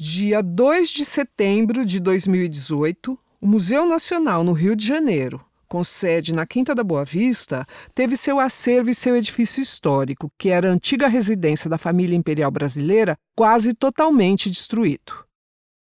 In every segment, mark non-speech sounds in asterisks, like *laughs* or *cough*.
Dia 2 de setembro de 2018, o Museu Nacional no Rio de Janeiro, com sede na Quinta da Boa Vista, teve seu acervo e seu edifício histórico, que era a antiga residência da família imperial brasileira, quase totalmente destruído.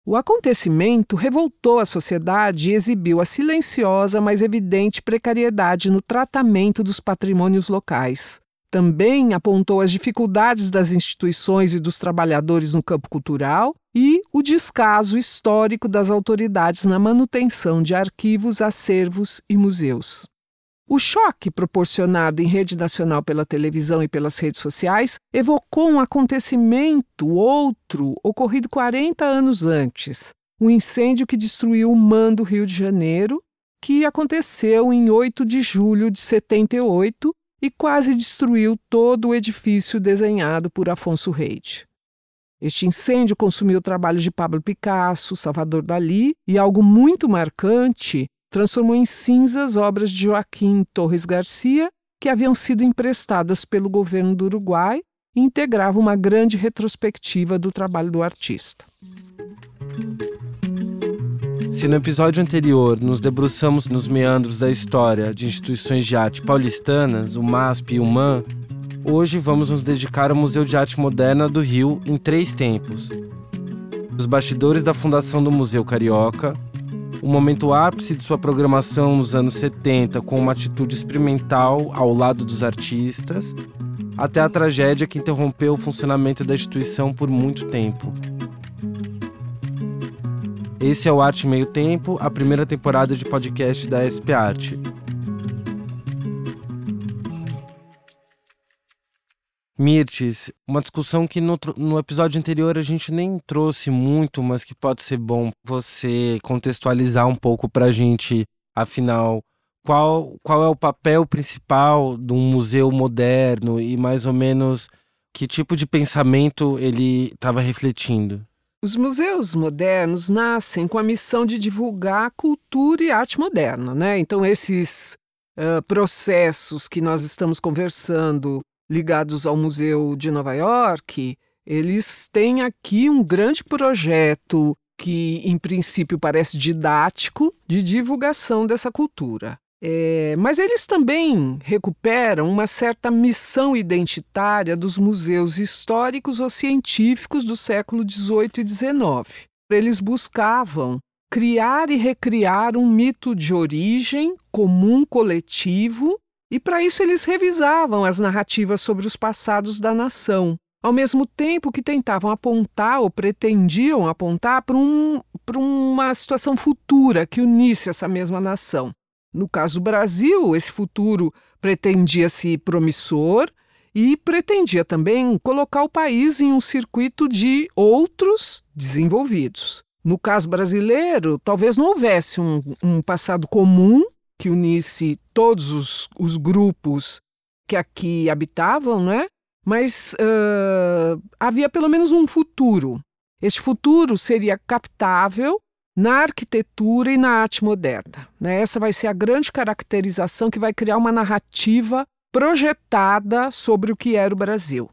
O acontecimento revoltou a sociedade e exibiu a silenciosa, mas evidente precariedade no tratamento dos patrimônios locais. Também apontou as dificuldades das instituições e dos trabalhadores no campo cultural e o descaso histórico das autoridades na manutenção de arquivos, acervos e museus. O choque proporcionado em rede nacional pela televisão e pelas redes sociais evocou um acontecimento outro ocorrido 40 anos antes, o um incêndio que destruiu o MAN do Rio de Janeiro, que aconteceu em 8 de julho de 78 e quase destruiu todo o edifício desenhado por Afonso Reid. Este incêndio consumiu o trabalho de Pablo Picasso, Salvador Dali e algo muito marcante, transformou em cinzas obras de Joaquim Torres Garcia, que haviam sido emprestadas pelo governo do Uruguai e integravam uma grande retrospectiva do trabalho do artista. Se no episódio anterior nos debruçamos nos meandros da história de instituições de arte paulistanas, o MASP e o MAN, hoje vamos nos dedicar ao Museu de Arte Moderna do Rio em três tempos. Os bastidores da fundação do Museu Carioca, o momento ápice de sua programação nos anos 70, com uma atitude experimental ao lado dos artistas, até a tragédia que interrompeu o funcionamento da instituição por muito tempo. Esse é o Arte Meio Tempo, a primeira temporada de podcast da SP Arte. Mirtes, uma discussão que no, no, episódio anterior a gente nem trouxe muito, mas que pode ser bom você contextualizar um pouco para a gente, afinal, qual, qual é o papel principal de um museu moderno e mais ou menos que tipo de pensamento ele estava refletindo. Os museus modernos nascem com a missão de divulgar cultura e arte moderna, né? Então esses uh, processos que nós estamos conversando ligados ao Museu de Nova York, eles têm aqui um grande projeto que, em princípio, parece didático de divulgação dessa cultura. É, mas eles também recuperam uma certa missão identitária dos museus históricos ou científicos do século XVIII e XIX. Eles buscavam criar e recriar um mito de origem comum coletivo e para isso eles revisavam as narrativas sobre os passados da nação, ao mesmo tempo que tentavam apontar ou pretendiam apontar para um, uma situação futura que unisse essa mesma nação. No caso Brasil, esse futuro pretendia-se promissor e pretendia também colocar o país em um circuito de outros desenvolvidos. No caso brasileiro, talvez não houvesse um, um passado comum que unisse todos os, os grupos que aqui habitavam, né? mas uh, havia pelo menos um futuro. Este futuro seria captável na arquitetura e na arte moderna. Né? Essa vai ser a grande caracterização que vai criar uma narrativa projetada sobre o que era o Brasil.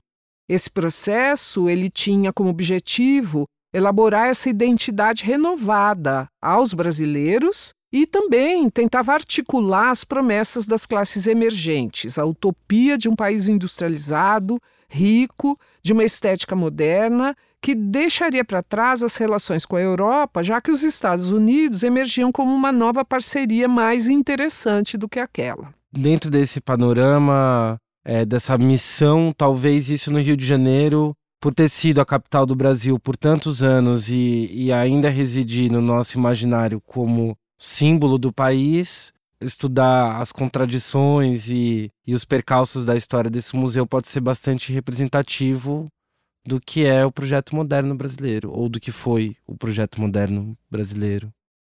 Esse processo ele tinha como objetivo elaborar essa identidade renovada aos brasileiros e também tentava articular as promessas das classes emergentes, a utopia de um país industrializado, rico, de uma estética moderna, que deixaria para trás as relações com a Europa, já que os Estados Unidos emergiam como uma nova parceria mais interessante do que aquela. Dentro desse panorama, é, dessa missão, talvez isso no Rio de Janeiro, por ter sido a capital do Brasil por tantos anos e, e ainda residir no nosso imaginário como símbolo do país, estudar as contradições e, e os percalços da história desse museu pode ser bastante representativo do que é o projeto moderno brasileiro, ou do que foi o projeto moderno brasileiro.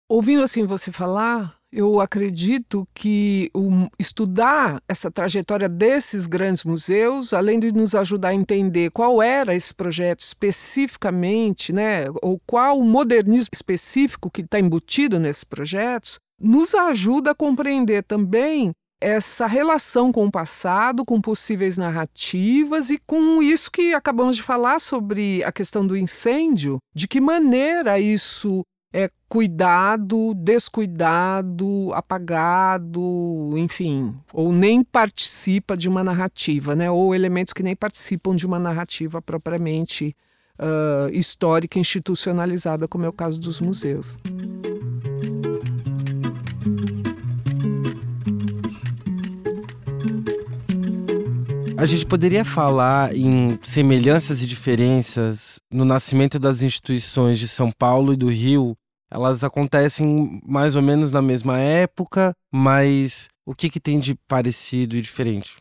Ouvindo assim você falar, eu acredito que o, estudar essa trajetória desses grandes museus, além de nos ajudar a entender qual era esse projeto especificamente, né, ou qual o modernismo específico que está embutido nesses projetos, nos ajuda a compreender também essa relação com o passado, com possíveis narrativas e com isso que acabamos de falar sobre a questão do incêndio, de que maneira isso é cuidado, descuidado, apagado, enfim, ou nem participa de uma narrativa, né? ou elementos que nem participam de uma narrativa propriamente uh, histórica institucionalizada, como é o caso dos museus. A gente poderia falar em semelhanças e diferenças no nascimento das instituições de São Paulo e do Rio. Elas acontecem mais ou menos na mesma época, mas o que, que tem de parecido e diferente?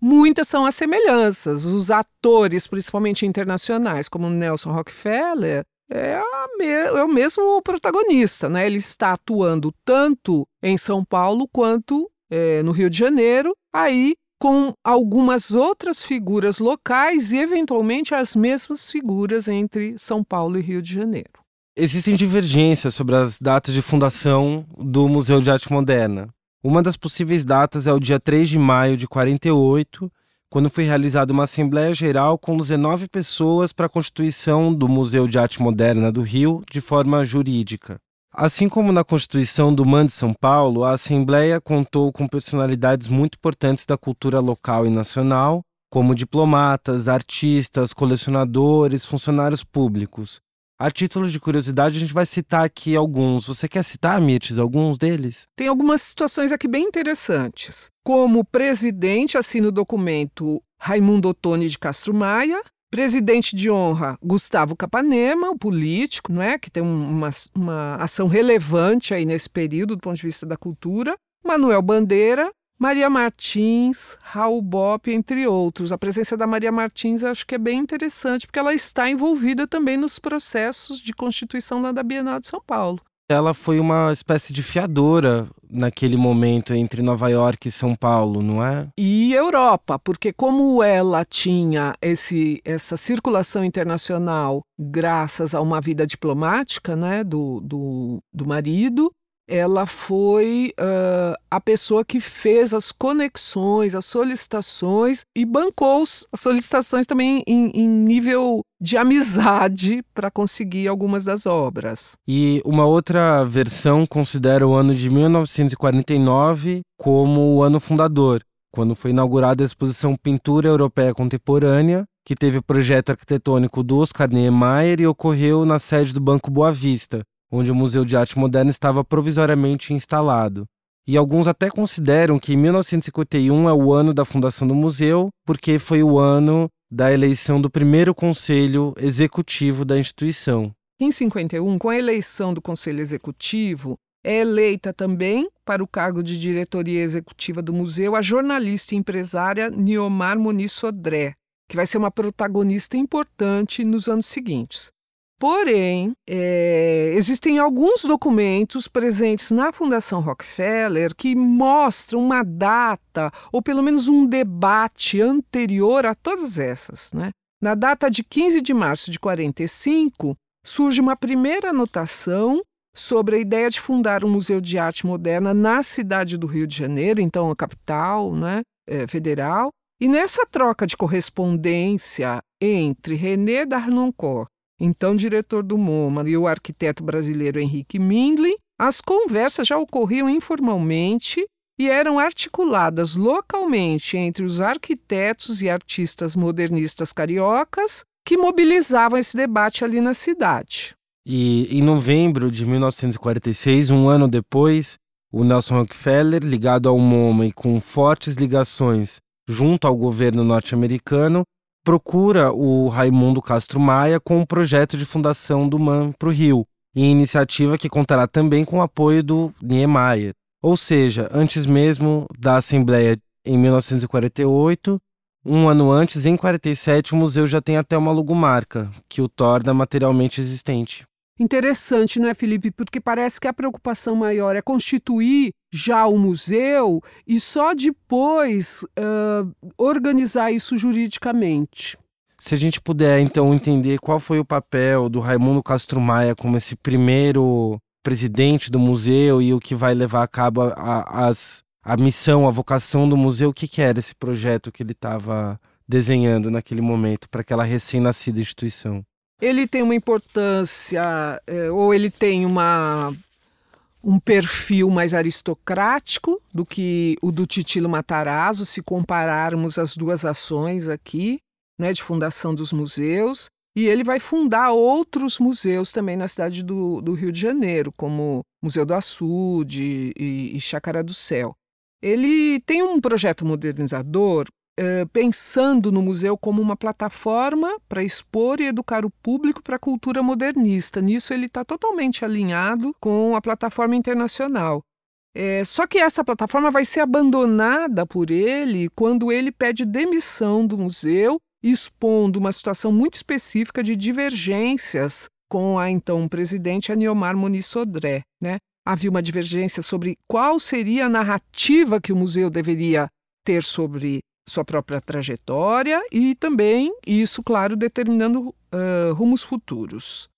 Muitas são as semelhanças. Os atores, principalmente internacionais, como Nelson Rockefeller, é, me é, o mesmo protagonista, né? Ele está atuando tanto em São Paulo quanto é, no Rio de Janeiro. Aí com algumas outras figuras locais e, eventualmente, as mesmas figuras entre São Paulo e Rio de Janeiro. Existem divergências sobre as datas de fundação do Museu de Arte Moderna. Uma das possíveis datas é o dia 3 de maio de 48, quando foi realizada uma Assembleia Geral com 19 pessoas para a constituição do Museu de Arte Moderna do Rio de forma jurídica. Assim como na Constituição do MAN de São Paulo, a Assembleia contou com personalidades muito importantes da cultura local e nacional, como diplomatas, artistas, colecionadores, funcionários públicos. A título de curiosidade, a gente vai citar aqui alguns. Você quer citar, Mirtes, alguns deles? Tem algumas situações aqui bem interessantes. Como presidente assina o documento Raimundo Ottoni de Castro Maia, Presidente de honra, Gustavo Capanema, o político, não é? que tem uma, uma ação relevante aí nesse período do ponto de vista da cultura. Manuel Bandeira, Maria Martins, Raul Bop, entre outros. A presença da Maria Martins acho que é bem interessante, porque ela está envolvida também nos processos de constituição lá da Bienal de São Paulo ela foi uma espécie de fiadora naquele momento entre Nova York e São Paulo, não é? E Europa, porque como ela tinha esse, essa circulação internacional graças a uma vida diplomática né, do, do, do marido, ela foi uh, a pessoa que fez as conexões, as solicitações e bancou as solicitações também em, em nível de amizade para conseguir algumas das obras. E uma outra versão considera o ano de 1949 como o ano fundador, quando foi inaugurada a exposição Pintura Europeia Contemporânea, que teve o projeto arquitetônico do Oscar Niemeyer e ocorreu na sede do Banco Boa Vista, onde o Museu de Arte Moderna estava provisoriamente instalado. E alguns até consideram que 1951 é o ano da fundação do museu, porque foi o ano da eleição do primeiro conselho executivo da instituição. Em 51, com a eleição do conselho executivo, é eleita também para o cargo de diretoria executiva do museu a jornalista e empresária Niomar Muniz Sodré, que vai ser uma protagonista importante nos anos seguintes. Porém, é, existem alguns documentos presentes na Fundação Rockefeller que mostram uma data, ou pelo menos um debate anterior a todas essas. Né? Na data de 15 de março de 45, surge uma primeira anotação sobre a ideia de fundar um museu de arte moderna na cidade do Rio de Janeiro, então a capital né, é, federal. E nessa troca de correspondência entre René Darnoncourt então diretor do MoMA, e o arquiteto brasileiro Henrique Mindlin, as conversas já ocorriam informalmente e eram articuladas localmente entre os arquitetos e artistas modernistas cariocas que mobilizavam esse debate ali na cidade. E em novembro de 1946, um ano depois, o Nelson Rockefeller, ligado ao MoMA e com fortes ligações junto ao governo norte-americano, procura o Raimundo Castro Maia com o projeto de fundação do MAN para o Rio, em iniciativa que contará também com o apoio do Niemeyer. Ou seja, antes mesmo da Assembleia em 1948, um ano antes, em 47, o museu já tem até uma logomarca, que o torna materialmente existente. Interessante, não é, Felipe? Porque parece que a preocupação maior é constituir já o museu e só depois uh, organizar isso juridicamente. Se a gente puder, então, entender qual foi o papel do Raimundo Castro Maia como esse primeiro presidente do museu e o que vai levar a cabo a, as a missão, a vocação do museu, o que, que era esse projeto que ele estava desenhando naquele momento para aquela recém-nascida instituição? Ele tem uma importância, é, ou ele tem uma um perfil mais aristocrático do que o do Titilo Matarazzo, se compararmos as duas ações aqui, né, de fundação dos museus. E ele vai fundar outros museus também na cidade do, do Rio de Janeiro, como Museu do Açude e, e Chácara do Céu. Ele tem um projeto modernizador eh, pensando no museu como uma plataforma para expor e educar o público para a cultura modernista. Nisso ele está totalmente alinhado com a plataforma internacional. É, só que essa plataforma vai ser abandonada por ele quando ele pede demissão do museu, expondo uma situação muito específica de divergências com a então presidente Aniomar Muniz Sodré. Né? Havia uma divergência sobre qual seria a narrativa que o museu deveria ter sobre sua própria trajetória e também isso, claro, determinando uh, rumos futuros.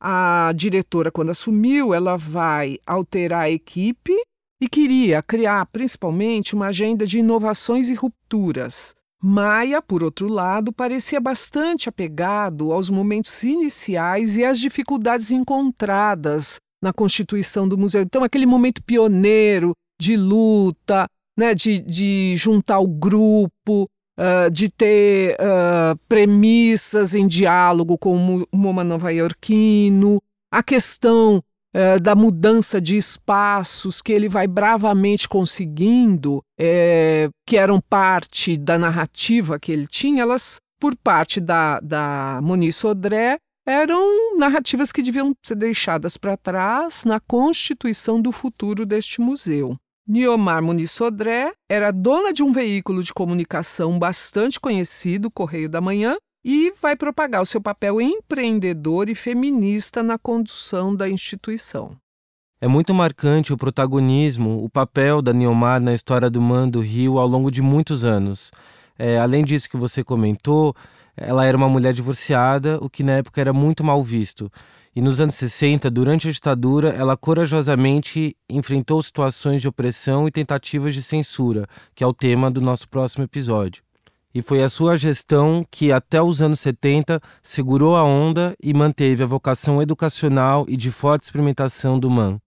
A diretora, quando assumiu, ela vai alterar a equipe e queria criar principalmente uma agenda de inovações e rupturas. Maia, por outro lado, parecia bastante apegado aos momentos iniciais e às dificuldades encontradas na constituição do museu. Então, aquele momento pioneiro de luta, né, de, de juntar o grupo, uh, de ter uh, premissas em diálogo com o MoMA nova-iorquino, a questão uh, da mudança de espaços que ele vai bravamente conseguindo, é, que eram parte da narrativa que ele tinha, elas, por parte da, da Moniz Sodré, eram narrativas que deviam ser deixadas para trás na constituição do futuro deste museu. Niomar Muniz Sodré era dona de um veículo de comunicação bastante conhecido, Correio da Manhã, e vai propagar o seu papel empreendedor e feminista na condução da instituição. É muito marcante o protagonismo, o papel da Niomar na história do Man do Rio ao longo de muitos anos. É, além disso que você comentou, ela era uma mulher divorciada, o que na época era muito mal visto. E nos anos 60, durante a ditadura, ela corajosamente enfrentou situações de opressão e tentativas de censura, que é o tema do nosso próximo episódio. E foi a sua gestão que, até os anos 70, segurou a onda e manteve a vocação educacional e de forte experimentação do MAN.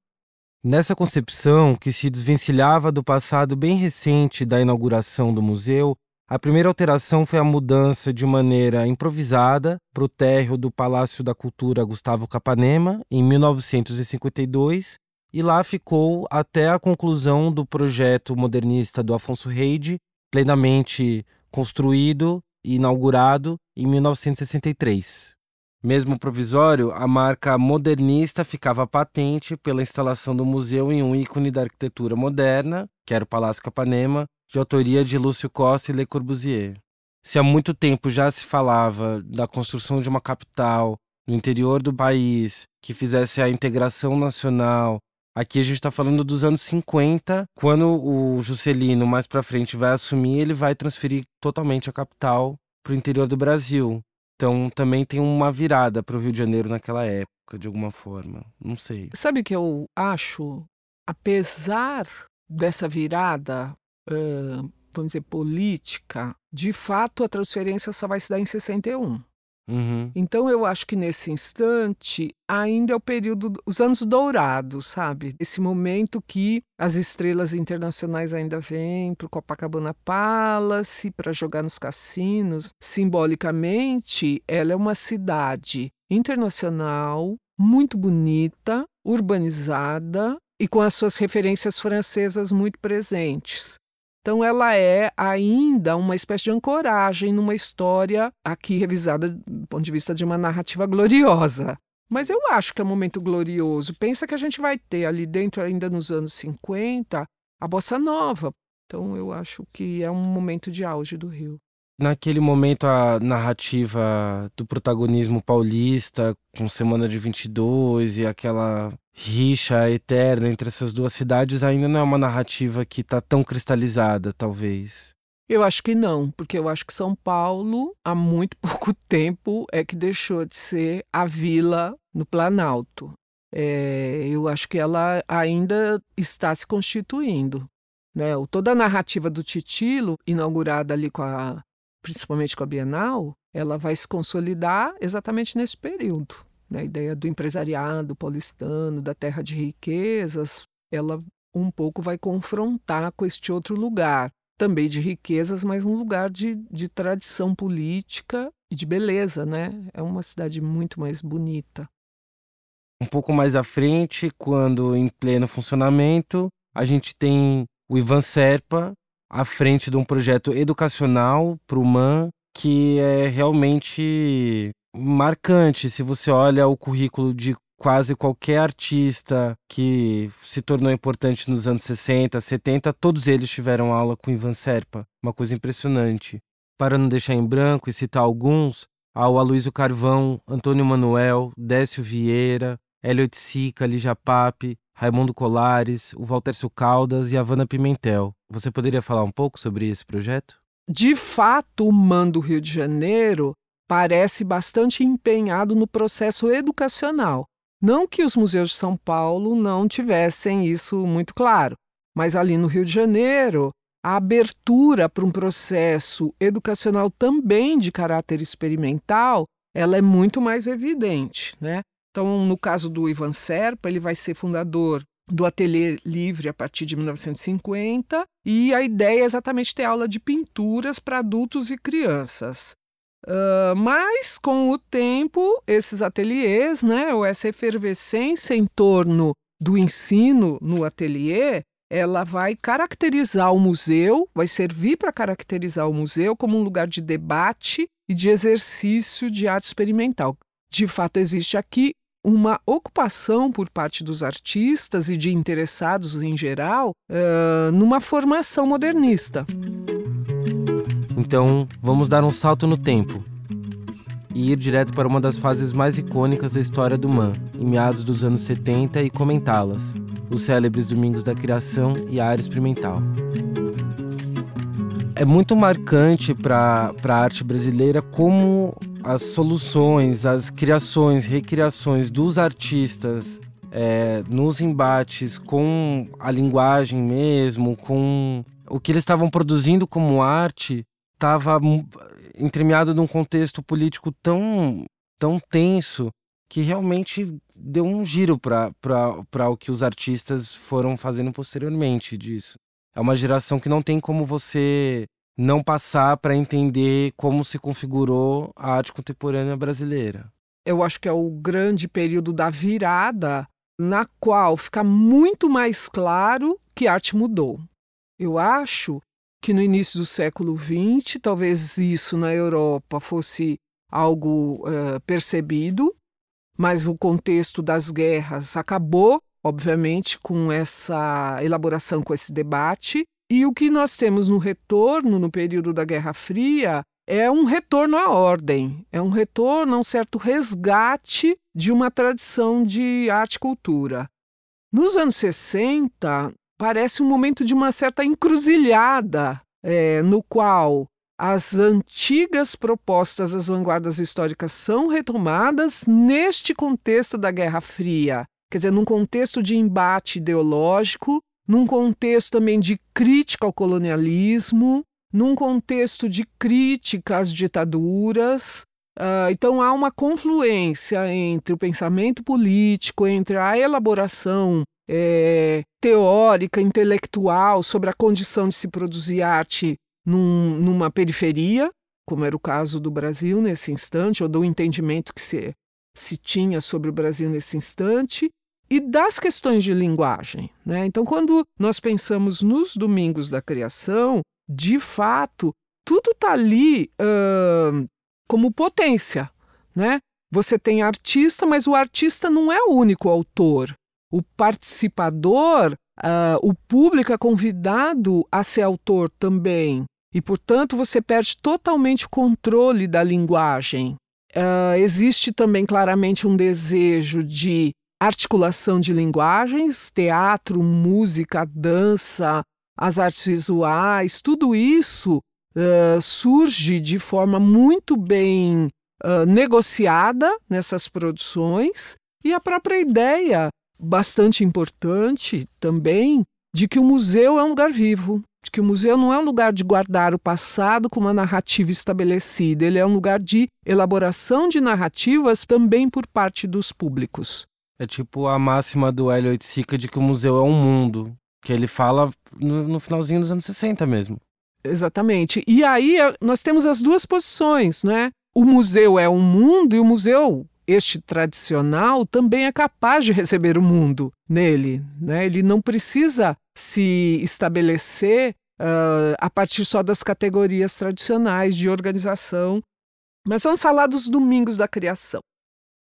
Nessa concepção, que se desvencilhava do passado bem recente da inauguração do museu, a primeira alteração foi a mudança de maneira improvisada para o térreo do Palácio da Cultura Gustavo Capanema, em 1952, e lá ficou até a conclusão do projeto modernista do Afonso Reide, plenamente construído e inaugurado em 1963. Mesmo provisório, a marca modernista ficava patente pela instalação do museu em um ícone da arquitetura moderna, que era o Palácio Capanema, de autoria de Lúcio Costa e Le Corbusier. Se há muito tempo já se falava da construção de uma capital no interior do país que fizesse a integração nacional, aqui a gente está falando dos anos 50, quando o Juscelino mais para frente vai assumir, ele vai transferir totalmente a capital para o interior do Brasil. Então também tem uma virada para o Rio de Janeiro naquela época, de alguma forma. Não sei. Sabe o que eu acho? Apesar dessa virada uh, vamos dizer, política, de fato a transferência só vai se dar em 61. Uhum. Então eu acho que nesse instante ainda é o período, os anos dourados, sabe? Esse momento que as estrelas internacionais ainda vêm para o Copacabana Palace para jogar nos cassinos. Simbolicamente, ela é uma cidade internacional, muito bonita, urbanizada e com as suas referências francesas muito presentes. Então, ela é ainda uma espécie de ancoragem numa história aqui revisada do ponto de vista de uma narrativa gloriosa. Mas eu acho que é um momento glorioso. Pensa que a gente vai ter ali dentro, ainda nos anos 50, a bossa nova. Então, eu acho que é um momento de auge do Rio naquele momento a narrativa do protagonismo paulista com Semana de 22 e aquela rixa eterna entre essas duas cidades ainda não é uma narrativa que está tão cristalizada, talvez. Eu acho que não, porque eu acho que São Paulo, há muito *laughs* pouco tempo, é que deixou de ser a vila no Planalto. É, eu acho que ela ainda está se constituindo. Né? Toda a narrativa do Titilo, inaugurada ali com a, principalmente com a Bienal, ela vai se consolidar exatamente nesse período. Né? A ideia do empresariado paulistano, da terra de riquezas, ela um pouco vai confrontar com este outro lugar, também de riquezas, mas um lugar de, de tradição política e de beleza, né? É uma cidade muito mais bonita. Um pouco mais à frente, quando em pleno funcionamento, a gente tem o Ivan Serpa à frente de um projeto educacional para o MAN que é realmente marcante. Se você olha o currículo de quase qualquer artista que se tornou importante nos anos 60, 70, todos eles tiveram aula com Ivan Serpa. Uma coisa impressionante. Para não deixar em branco e citar alguns, há o Aloysio Carvão, Antônio Manuel, Décio Vieira, Hélio Sica, Lígia Pape, Raimundo Colares, o Valtércio Caldas e a Havana Pimentel. Você poderia falar um pouco sobre esse projeto? De fato, o MAN do Rio de Janeiro parece bastante empenhado no processo educacional. Não que os museus de São Paulo não tivessem isso muito claro, mas ali no Rio de Janeiro, a abertura para um processo educacional também de caráter experimental, ela é muito mais evidente, né? Então, no caso do Ivan Serpa, ele vai ser fundador do Ateliê Livre a partir de 1950 e a ideia é exatamente ter aula de pinturas para adultos e crianças. Uh, mas, com o tempo, esses ateliês, né, ou essa efervescência em torno do ensino no ateliê, ela vai caracterizar o museu, vai servir para caracterizar o museu como um lugar de debate e de exercício de arte experimental. De fato, existe aqui uma ocupação por parte dos artistas e de interessados em geral uh, numa formação modernista. Então, vamos dar um salto no tempo e ir direto para uma das fases mais icônicas da história do MAN, em meados dos anos 70, e comentá-las: os célebres Domingos da Criação e a área experimental. É muito marcante para a arte brasileira como as soluções, as criações, recriações dos artistas é, nos embates com a linguagem mesmo, com o que eles estavam produzindo como arte, estava entremeado num contexto político tão, tão tenso que realmente deu um giro para o que os artistas foram fazendo posteriormente disso. É uma geração que não tem como você não passar para entender como se configurou a arte contemporânea brasileira. Eu acho que é o grande período da virada na qual fica muito mais claro que a arte mudou. Eu acho que no início do século XX, talvez isso na Europa fosse algo uh, percebido, mas o contexto das guerras acabou, obviamente, com essa elaboração, com esse debate, e o que nós temos no retorno, no período da Guerra Fria, é um retorno à ordem, é um retorno a um certo resgate de uma tradição de arte e cultura. Nos anos 60, parece um momento de uma certa encruzilhada, é, no qual as antigas propostas das vanguardas históricas são retomadas neste contexto da Guerra Fria, quer dizer, num contexto de embate ideológico num contexto também de crítica ao colonialismo, num contexto de crítica às ditaduras. Uh, então há uma confluência entre o pensamento político, entre a elaboração é, teórica, intelectual sobre a condição de se produzir arte num, numa periferia, como era o caso do Brasil nesse instante, ou do entendimento que se, se tinha sobre o Brasil nesse instante, e das questões de linguagem. Né? Então, quando nós pensamos nos domingos da criação, de fato, tudo está ali uh, como potência. Né? Você tem artista, mas o artista não é o único autor. O participador, uh, o público é convidado a ser autor também. E, portanto, você perde totalmente o controle da linguagem. Uh, existe também claramente um desejo de articulação de linguagens, teatro, música, dança, as artes visuais, tudo isso uh, surge de forma muito bem uh, negociada nessas produções e a própria ideia, bastante importante também, de que o museu é um lugar vivo, de que o museu não é um lugar de guardar o passado com uma narrativa estabelecida, ele é um lugar de elaboração de narrativas também por parte dos públicos. É tipo a máxima do Hélio Oiticica de que o museu é um mundo, que ele fala no, no finalzinho dos anos 60 mesmo. Exatamente. E aí eh, nós temos as duas posições, né? O museu é um mundo e o museu este tradicional também é capaz de receber o mundo nele. Né? Ele não precisa se estabelecer uh, a partir só das categorias tradicionais de organização. Mas vamos falar dos domingos da criação.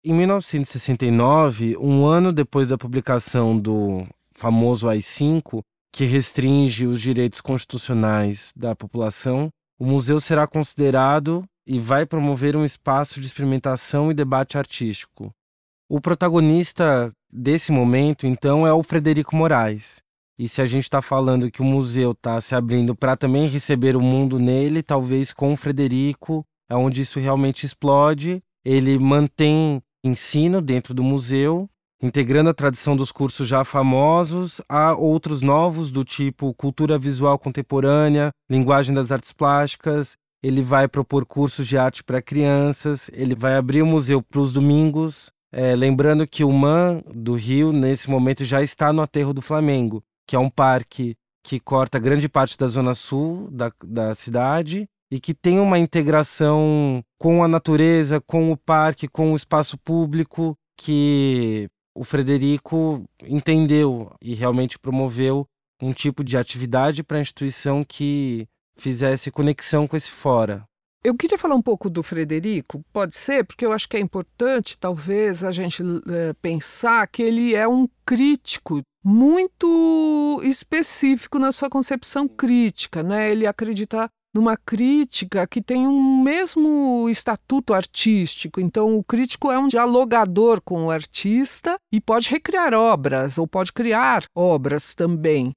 Em 1969, um ano depois da publicação do famoso AI-5, que restringe os direitos constitucionais da população, o museu será considerado e vai promover um espaço de experimentação e debate artístico. O protagonista desse momento, então, é o Frederico Moraes. E se a gente está falando que o museu está se abrindo para também receber o mundo nele, talvez com o Frederico é onde isso realmente explode. Ele mantém ensino dentro do museu, integrando a tradição dos cursos já famosos a outros novos do tipo cultura visual contemporânea, linguagem das artes plásticas ele vai propor cursos de arte para crianças, ele vai abrir o museu para os domingos. É, lembrando que o MAN do Rio, nesse momento, já está no Aterro do Flamengo, que é um parque que corta grande parte da zona sul da, da cidade e que tem uma integração com a natureza, com o parque, com o espaço público, que o Frederico entendeu e realmente promoveu um tipo de atividade para a instituição que fizesse conexão com esse fora. Eu queria falar um pouco do Frederico, pode ser, porque eu acho que é importante, talvez, a gente é, pensar que ele é um crítico muito específico na sua concepção crítica, né? Ele acredita numa crítica que tem um mesmo estatuto artístico. Então, o crítico é um dialogador com o artista e pode recriar obras ou pode criar obras também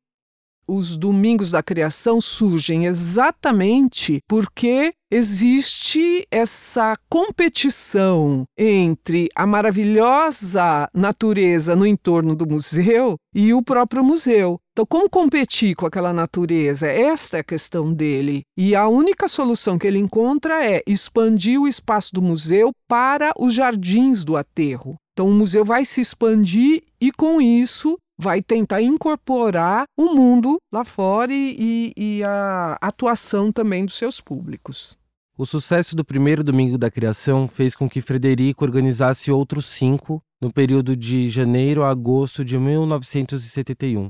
os domingos da criação surgem exatamente porque existe essa competição entre a maravilhosa natureza no entorno do museu e o próprio museu. Então, como competir com aquela natureza? Esta é a questão dele. E a única solução que ele encontra é expandir o espaço do museu para os jardins do aterro. Então, o museu vai se expandir e, com isso, vai tentar incorporar o mundo lá fora e, e a atuação também dos seus públicos. O sucesso do primeiro domingo da criação fez com que Frederico organizasse outros cinco no período de janeiro a agosto de 1971.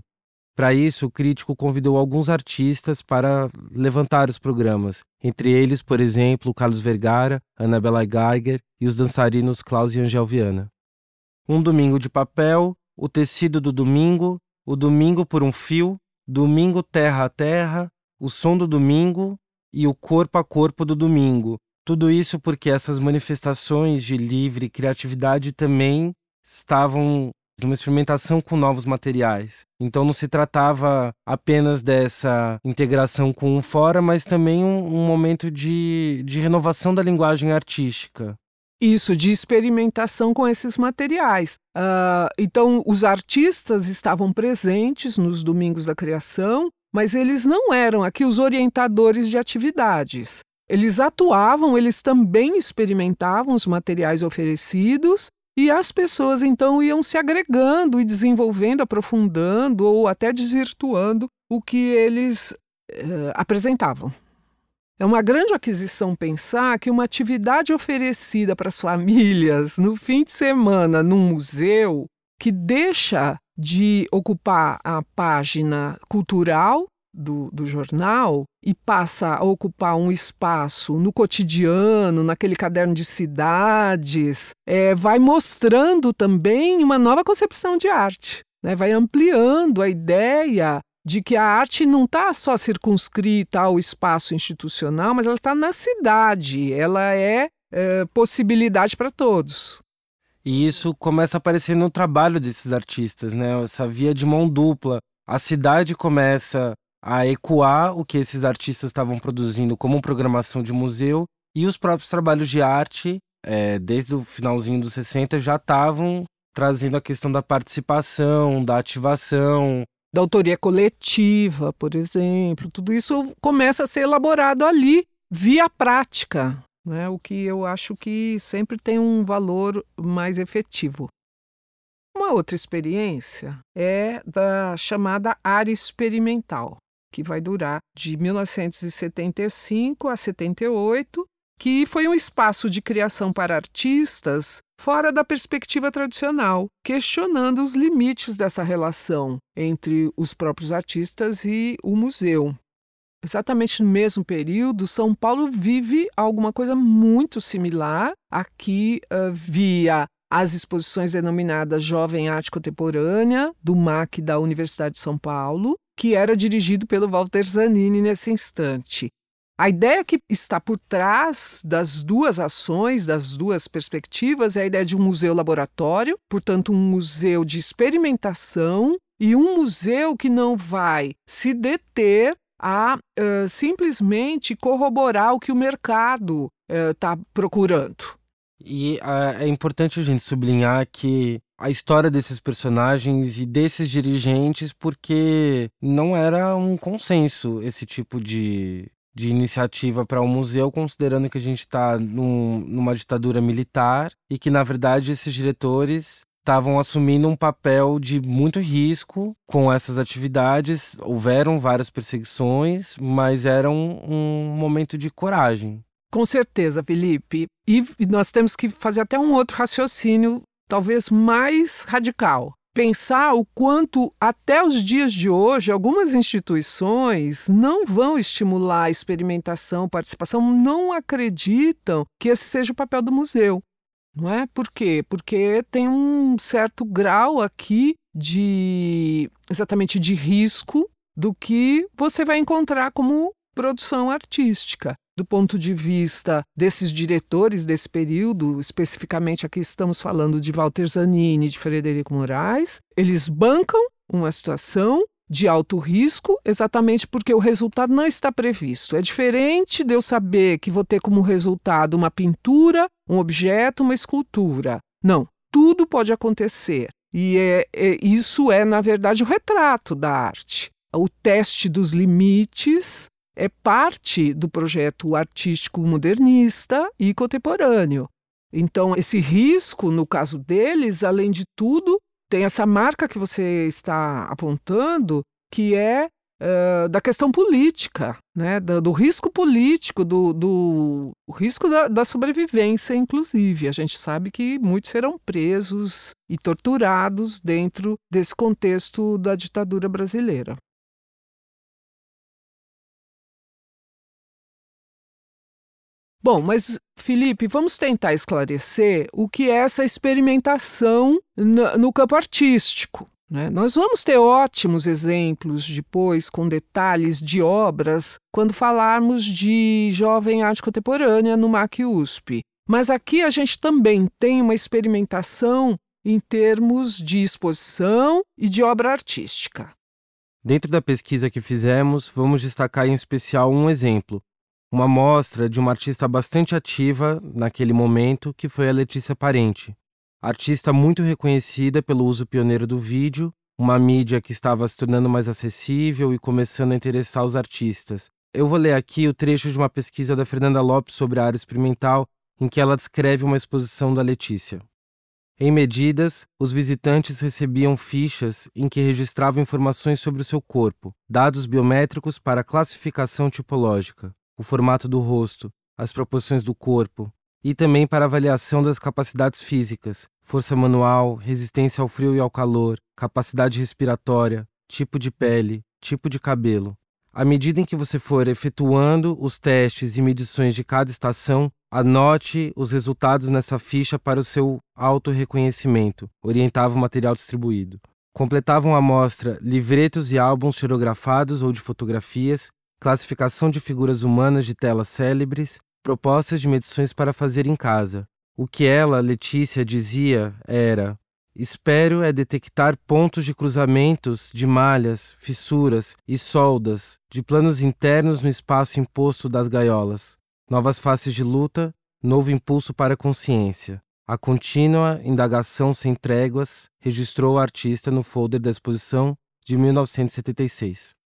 Para isso, o crítico convidou alguns artistas para levantar os programas, entre eles, por exemplo, Carlos Vergara, Annabella Geiger e os dançarinos Klaus e Angel Viana. Um domingo de papel o tecido do domingo, o domingo por um fio, domingo terra a terra, o som do domingo e o corpo a corpo do domingo. Tudo isso porque essas manifestações de livre criatividade também estavam numa experimentação com novos materiais. Então não se tratava apenas dessa integração com o fora, mas também um, um momento de, de renovação da linguagem artística isso de experimentação com esses materiais. Uh, então, os artistas estavam presentes nos domingos da criação, mas eles não eram aqui os orientadores de atividades. Eles atuavam, eles também experimentavam os materiais oferecidos e as pessoas então iam se agregando e desenvolvendo, aprofundando ou até desvirtuando o que eles uh, apresentavam. É uma grande aquisição pensar que uma atividade oferecida para as famílias no fim de semana num museu que deixa de ocupar a página cultural do, do, jornal e passa a ocupar um espaço no cotidiano, naquele caderno de cidades, é, vai mostrando também uma nova concepção de arte. Né? Vai ampliando a ideia de que a arte não está só circunscrita ao espaço institucional, mas ela está na cidade, ela é, é possibilidade para todos. E isso começa a aparecer no trabalho desses artistas, né? Essa via de mão dupla. A cidade começa a ecoar o que esses artistas estavam produzindo como programação de museu e os próprios trabalhos de arte, é, desde o finalzinho dos 60, já estavam trazendo a questão da participação, da ativação, da autoria coletiva, por exemplo. Tudo isso começa a ser elaborado ali via prática, né? o que eu acho que sempre tem um valor mais efetivo. Uma outra experiência é da chamada área experimental, que vai durar de 1975 a 78, que foi um espaço de criação para artistas fora da perspectiva tradicional, questionando os limites dessa relação entre os próprios artistas e o museu. Exatamente no mesmo período, São Paulo vive alguma coisa muito similar. Aqui, uh, via as exposições denominadas Jovem Arte Contemporânea, do MAC da Universidade de São Paulo, que era dirigido pelo Walter Zanini nesse instante. A ideia que está por trás das duas ações, das duas perspectivas, é a ideia de um museu-laboratório, portanto, um museu de experimentação e um museu que não vai se deter a uh, simplesmente corroborar o que o mercado está uh, procurando. E é importante a gente sublinhar que a história desses personagens e desses dirigentes, porque não era um consenso esse tipo de, de iniciativa para o um museu, considerando que a gente está num, numa ditadura militar e que, na verdade, esses diretores estavam assumindo um papel de muito risco com essas atividades. Houveram várias perseguições, mas era um, um momento de coragem. Com certeza, Felipe. E nós temos que fazer até um outro raciocínio, talvez mais radical. Pensar o quanto, até os dias de hoje, algumas instituições não vão estimular a experimentação, participação, não acreditam que esse seja o papel do museu. Não é? Por quê? Porque tem um certo grau aqui de exatamente de risco do que você vai encontrar como produção artística. Do ponto de vista desses diretores desse período, especificamente aqui estamos falando de Walter Zanini e de Frederico Moraes, eles bancam uma situação de alto risco, exatamente porque o resultado não está previsto. É diferente de eu saber que vou ter como resultado uma pintura, um objeto, uma escultura. Não, tudo pode acontecer. E é, é, isso é, na verdade, o retrato da arte. O teste dos limites é parte do projeto artístico modernista e contemporâneo. Então, esse risco, no caso deles, além de tudo, tem essa marca que você está apontando, que é uh, da questão política, né? do, do risco político, do, do risco da, da, sobrevivência, inclusive. A gente sabe que muitos serão presos e torturados dentro desse contexto da ditadura brasileira. Bom, mas Felipe, vamos tentar esclarecer o que é essa experimentação no, campo artístico. Né? Nós vamos ter ótimos exemplos depois, com detalhes de obras, quando falarmos de jovem arte contemporânea no MAC USP. Mas aqui a gente também tem uma experimentação em termos de exposição e de obra artística. Dentro da pesquisa que fizemos, vamos destacar em especial um exemplo, uma mostra de uma artista bastante ativa naquele momento, que foi a Letícia Parente. Artista muito reconhecida pelo uso pioneiro do vídeo, uma mídia que estava se tornando mais acessível e começando a interessar os artistas. Eu vou ler aqui o trecho de uma pesquisa da Fernanda Lopes sobre a área experimental, em que ela descreve uma exposição da Letícia. Em medidas, os visitantes recebiam fichas em que registravam informações sobre o seu corpo, dados biométricos para classificação tipológica o formato do rosto, as proporções do corpo, e também para avaliação das capacidades físicas, força manual, resistência ao frio e ao calor, capacidade respiratória, tipo de pele, tipo de cabelo. À medida em que você for efetuando os testes e medições de cada estação, anote os resultados nessa ficha para o seu autorreconhecimento, orientava o material distribuído. Completavam a amostra livretos e álbuns xilografados ou de fotografias, classificação de figuras humanas de telas célebres, propostas de medições para fazer em casa. O que ela, Letícia, dizia era: Espero é detectar pontos de cruzamentos de malhas, fissuras e soldas de planos internos no espaço imposto das gaiolas. Novas faces de luta, novo impulso para a consciência. A contínua indagação sem tréguas registrou o artista no folder da exposição de 1976.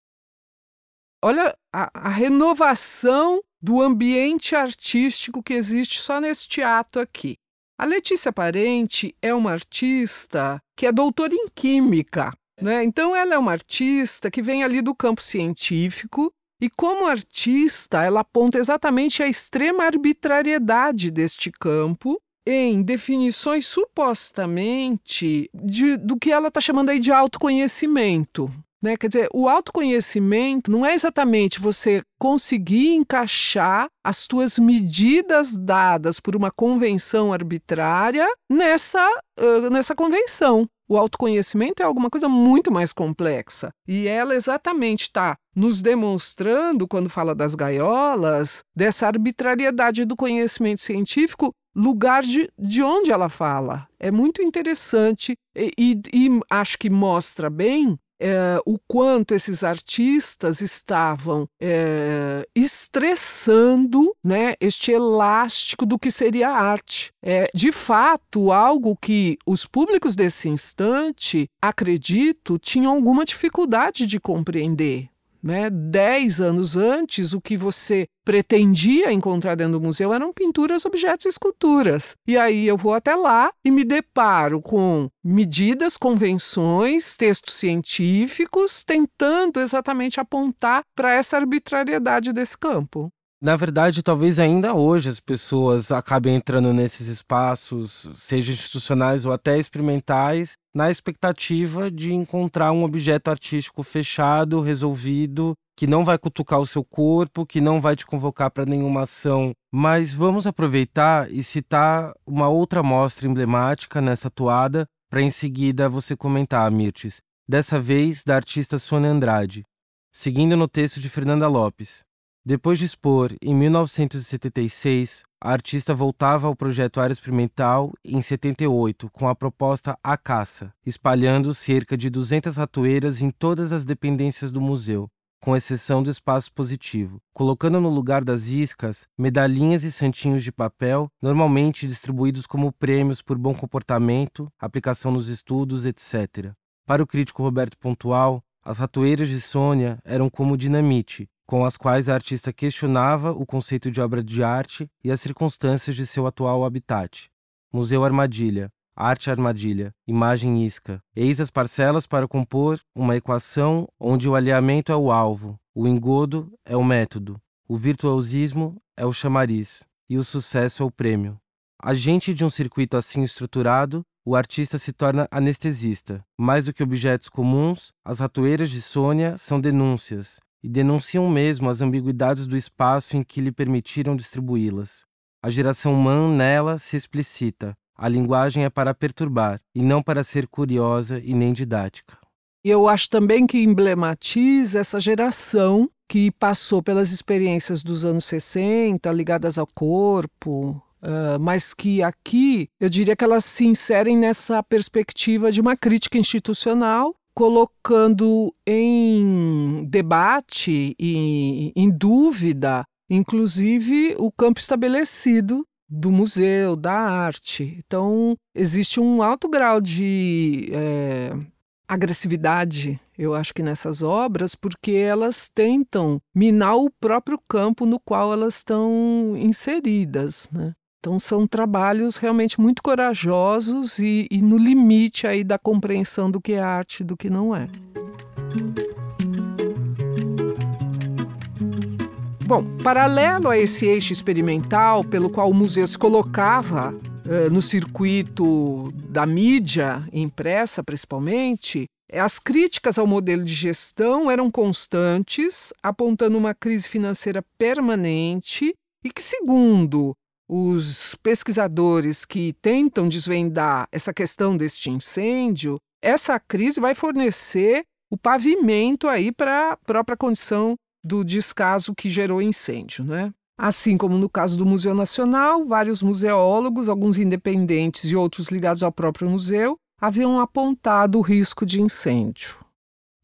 Olha a, a renovação do ambiente artístico que existe só neste ato aqui. A Letícia Parente é uma artista que é doutora em química. Né? Então, ela é uma artista que vem ali do campo científico e, como artista, ela aponta exatamente a extrema arbitrariedade deste campo em definições supostamente de, do que ela está chamando aí de autoconhecimento. Né? Quer dizer, o autoconhecimento não é exatamente você conseguir encaixar as tuas medidas dadas por uma convenção arbitrária nessa, uh, nessa convenção. O autoconhecimento é alguma coisa muito mais complexa. E ela exatamente está nos demonstrando, quando fala das gaiolas, dessa arbitrariedade do conhecimento científico, lugar de, de onde ela fala. É muito interessante e, e, e acho que mostra bem é, o quanto esses artistas estavam é, estressando né, este elástico do que seria arte. É, de fato, algo que os públicos desse instante, acredito, tinham alguma dificuldade de compreender. Né? Dez anos antes, o que você pretendia encontrar dentro do museu eram pinturas, objetos e esculturas. E aí eu vou até lá e me deparo com medidas, convenções, textos científicos, tentando exatamente apontar para essa arbitrariedade desse campo. Na verdade, talvez ainda hoje as pessoas acabem entrando nesses espaços, seja institucionais ou até experimentais, na expectativa de encontrar um objeto artístico fechado, resolvido, que não vai cutucar o seu corpo, que não vai te convocar para nenhuma ação. Mas vamos aproveitar e citar uma outra mostra emblemática nessa toada, para em seguida você comentar, Mirtes. Dessa vez da artista Sônia Andrade, seguindo no texto de Fernanda Lopes. Depois de expor, em 1976, a artista voltava ao projeto Área Experimental em 78 com a proposta A Caça, espalhando cerca de 200 ratoeiras em todas as dependências do museu, com exceção do espaço positivo, colocando no lugar das iscas medalhinhas e santinhos de papel, normalmente distribuídos como prêmios por bom comportamento, aplicação nos estudos, etc. Para o crítico Roberto Pontual, as ratoeiras de Sônia eram como dinamite, com as quais a artista questionava o conceito de obra de arte e as circunstâncias de seu atual habitat. Museu Armadilha, Arte Armadilha, Imagem Isca. Eis as parcelas para compor uma equação onde o alinhamento é o alvo, o engodo é o método, o virtuosismo é o chamariz e o sucesso é o prêmio. Agente de um circuito assim estruturado, o artista se torna anestesista. Mais do que objetos comuns, as ratoeiras de Sônia são denúncias, e denunciam mesmo as ambiguidades do espaço em que lhe permitiram distribuí-las. A geração man nela se explicita. A linguagem é para perturbar e não para ser curiosa e nem didática. Eu acho também que emblematiza essa geração que passou pelas experiências dos anos 60 ligadas ao corpo, Uh, mas que aqui eu diria que elas se inserem nessa perspectiva de uma crítica institucional colocando em debate e em dúvida, inclusive, o campo estabelecido do museu, da arte. Então, existe um alto grau de é, agressividade, eu acho que nessas obras, porque elas tentam minar o próprio campo no qual elas estão inseridas. Né? Então são trabalhos realmente muito corajosos e, e no limite aí da compreensão do que é arte e do que não é. Bom, paralelo a esse eixo experimental pelo qual o museu se colocava uh, no circuito da mídia impressa, principalmente, as críticas ao modelo de gestão eram constantes, apontando uma crise financeira permanente e que, segundo os pesquisadores que tentam desvendar essa questão deste incêndio, essa crise vai fornecer o pavimento aí para a própria condição do descaso que gerou incêndio, né? Assim como no caso do Museu Nacional, vários museólogos, alguns independentes e outros ligados ao próprio museu, haviam apontado o risco de incêndio.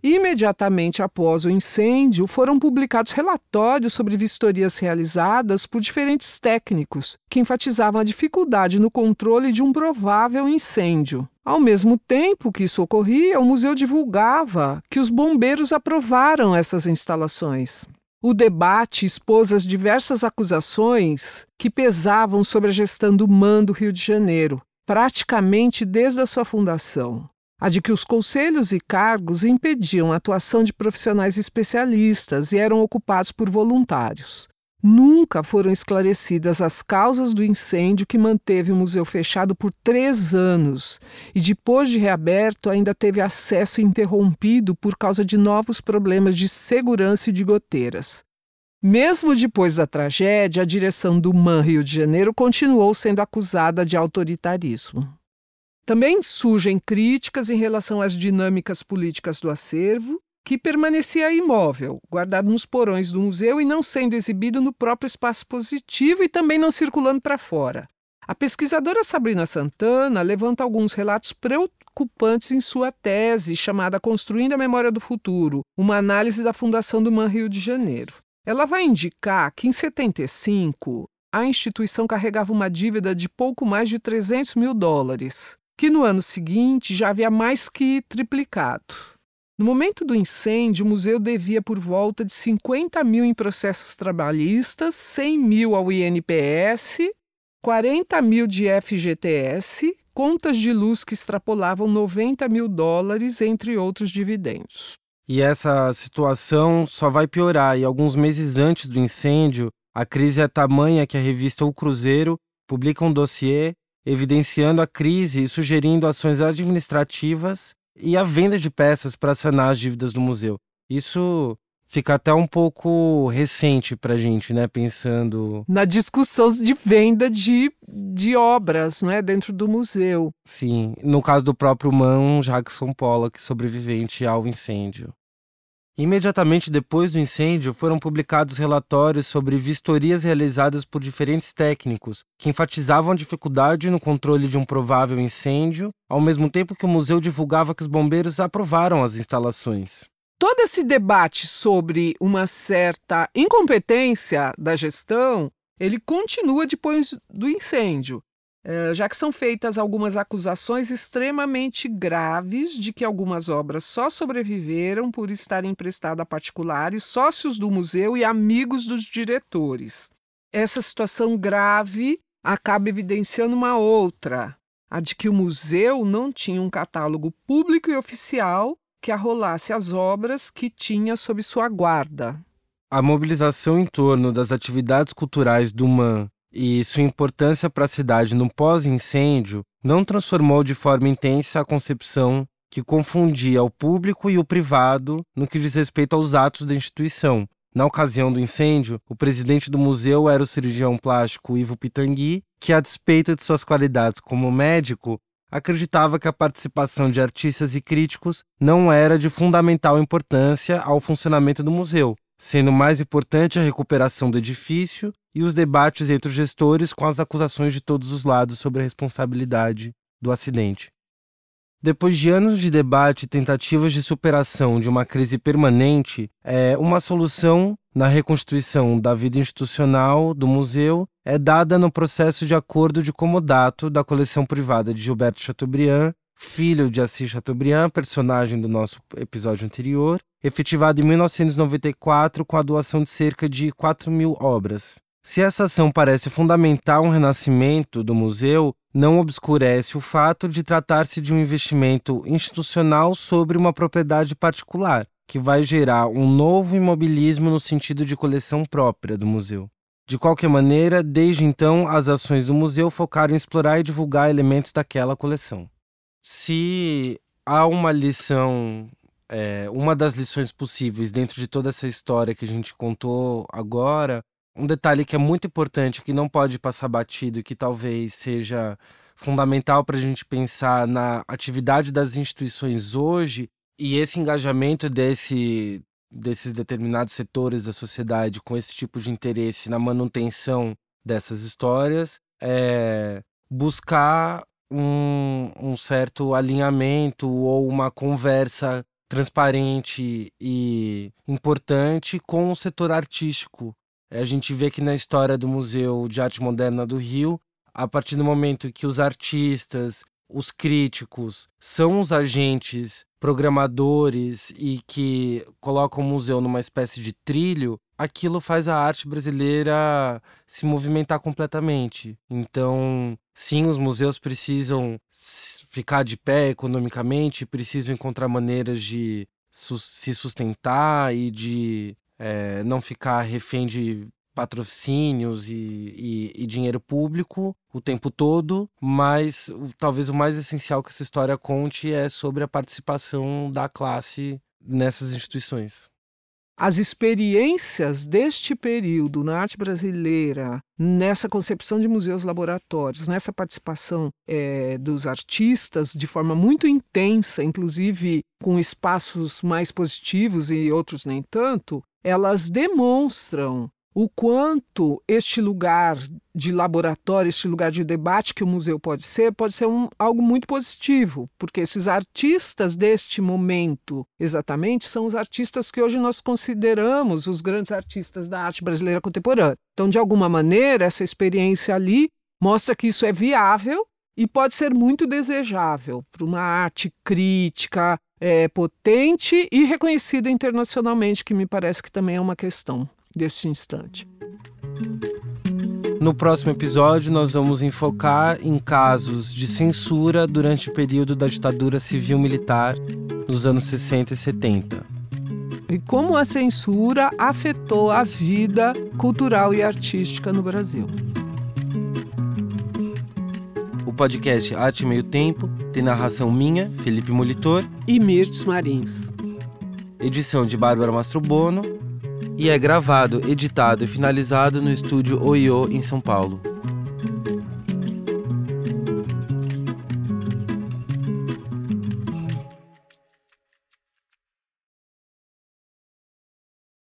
Imediatamente após o incêndio, foram publicados relatórios sobre vistorias realizadas por diferentes técnicos, que enfatizavam a dificuldade no controle de um provável incêndio. Ao mesmo tempo que isso ocorria, o museu divulgava que os bombeiros aprovaram essas instalações. O debate expôs as diversas acusações que pesavam sobre a gestão do MAN do Rio de Janeiro, praticamente desde a sua fundação. A de que os conselhos e cargos impediam a atuação de profissionais especialistas e eram ocupados por voluntários. Nunca foram esclarecidas as causas do incêndio que manteve o museu fechado por três anos e, depois de reaberto, ainda teve acesso interrompido por causa de novos problemas de segurança e de goteiras. Mesmo depois da tragédia, a direção do MAN Rio de Janeiro continuou sendo acusada de autoritarismo. Também surgem críticas em relação às dinâmicas políticas do acervo que permanecia imóvel, guardado nos porões do museu e não sendo exibido no próprio espaço positivo e também não circulando para fora. A pesquisadora Sabrina Santana levanta alguns relatos preocupantes em sua tese, chamada Construindo a Memória do Futuro, uma análise da Fundação do MAN Rio de Janeiro. Ela vai indicar que em 75 a instituição carregava uma dívida de pouco mais de 300 mil dólares, que no ano seguinte já havia mais que triplicado. No momento do incêndio, o museu devia por volta de 50 mil em processos trabalhistas, 100 mil ao INPS, 40 mil de FGTS, contas de luz que extrapolavam 90 mil dólares, entre outros dividendos. E essa situação só vai piorar, e alguns meses antes do incêndio, a crise é tamanha que a revista O Cruzeiro publica um dossiê evidenciando a crise e sugerindo ações administrativas e a venda de peças para sanar as dívidas do museu. Isso fica até um pouco recente para a gente, né? Pensando. Na discussão de venda de, de obras né? dentro do museu. Sim, no caso do próprio Man Jackson Pollock, sobrevivente ao incêndio. Imediatamente depois do incêndio, foram publicados relatórios sobre vistorias realizadas por diferentes técnicos, que enfatizavam a dificuldade no controle de um provável incêndio, ao mesmo tempo que o museu divulgava que os bombeiros aprovaram as instalações. Todo esse debate sobre uma certa incompetência da gestão, ele continua depois do incêndio. Eh, já que são feitas algumas acusações extremamente graves de que algumas obras só sobreviveram por estarem emprestadas a particulares, sócios do museu e amigos dos diretores. Essa situação grave acaba evidenciando uma outra, a de que o museu não tinha um catálogo público e oficial que arrolasse as obras que tinha sob sua guarda. A mobilização em torno das atividades culturais do MAN e sua importância para a cidade no pós-incêndio não transformou de forma intensa a concepção que confundia o público e o privado no que diz respeito aos atos da instituição. Na ocasião do incêndio, o presidente do museu era o cirurgião plástico Ivo Pitangui, que, a despeito de suas qualidades como médico, acreditava que a participação de artistas e críticos não era de fundamental importância ao funcionamento do museu, sendo mais importante a recuperação do edifício e os debates entre os gestores com as acusações de todos os lados sobre a responsabilidade do acidente. Depois de anos de debate e tentativas de superação de uma crise permanente, é, uma solução na reconstituição da vida institucional do museu é dada no processo de acordo de comodato da coleção privada de Gilberto Chateaubriand filho de Assis Chateaubriand, personagem do nosso episódio anterior, efetivado em 1994 com a doação de cerca de 4 mil obras. Se essa ação parece fundamentar um renascimento do museu, não obscurece o fato de tratar-se de um investimento institucional sobre uma propriedade particular, que vai gerar um novo imobilismo no sentido de coleção própria do museu. De qualquer maneira, desde então, as ações do museu focaram em explorar e divulgar elementos daquela coleção se há uma lição, é, uma das lições possíveis dentro de toda essa história que a gente contou agora, um detalhe que é muito importante, que não pode passar batido e que talvez seja fundamental para a gente pensar na atividade das instituições hoje e esse engajamento desse, desses determinados setores da sociedade com esse tipo de interesse na manutenção dessas histórias é buscar um, um certo alinhamento ou uma conversa transparente e importante com o setor artístico. A gente vê que na história do Museu de Arte Moderna do Rio, a partir do momento que os artistas, os críticos são os agentes programadores e que colocam o museu numa espécie de trilho, aquilo faz a arte brasileira se movimentar completamente. Então, sim, os museus precisam ficar de pé economicamente, precisam encontrar maneiras de se sustentar e de é, não ficar refém de patrocínios e, e, e, dinheiro público o tempo todo, mas talvez o mais essencial que essa história conte é sobre a participação da classe nessas instituições. As experiências deste período na arte brasileira, nessa concepção de museus laboratórios, nessa participação é, dos artistas de forma muito intensa, inclusive com espaços mais positivos e outros nem tanto, elas demonstram o quanto este lugar de laboratório, este lugar de debate que o museu pode ser, pode ser um, algo muito positivo, porque esses artistas deste momento, exatamente, são os artistas que hoje nós consideramos os grandes artistas da arte brasileira contemporânea. Então, de alguma maneira, essa experiência ali mostra que isso é viável e pode ser muito desejável para uma arte crítica, é, potente e reconhecida internacionalmente, que me parece que também é uma questão deste instante. No próximo episódio, nós vamos enfocar em casos de censura durante o período da ditadura civil-militar nos anos 60 e 70. E como a censura afetou a vida cultural e artística no Brasil. O podcast Arte Meio Tempo tem narração minha, Felipe Molitor, e Mirtes Marins. Edição de Bárbara Mastrobono e é gravado, editado e finalizado no estúdio Oiô, em São Paulo.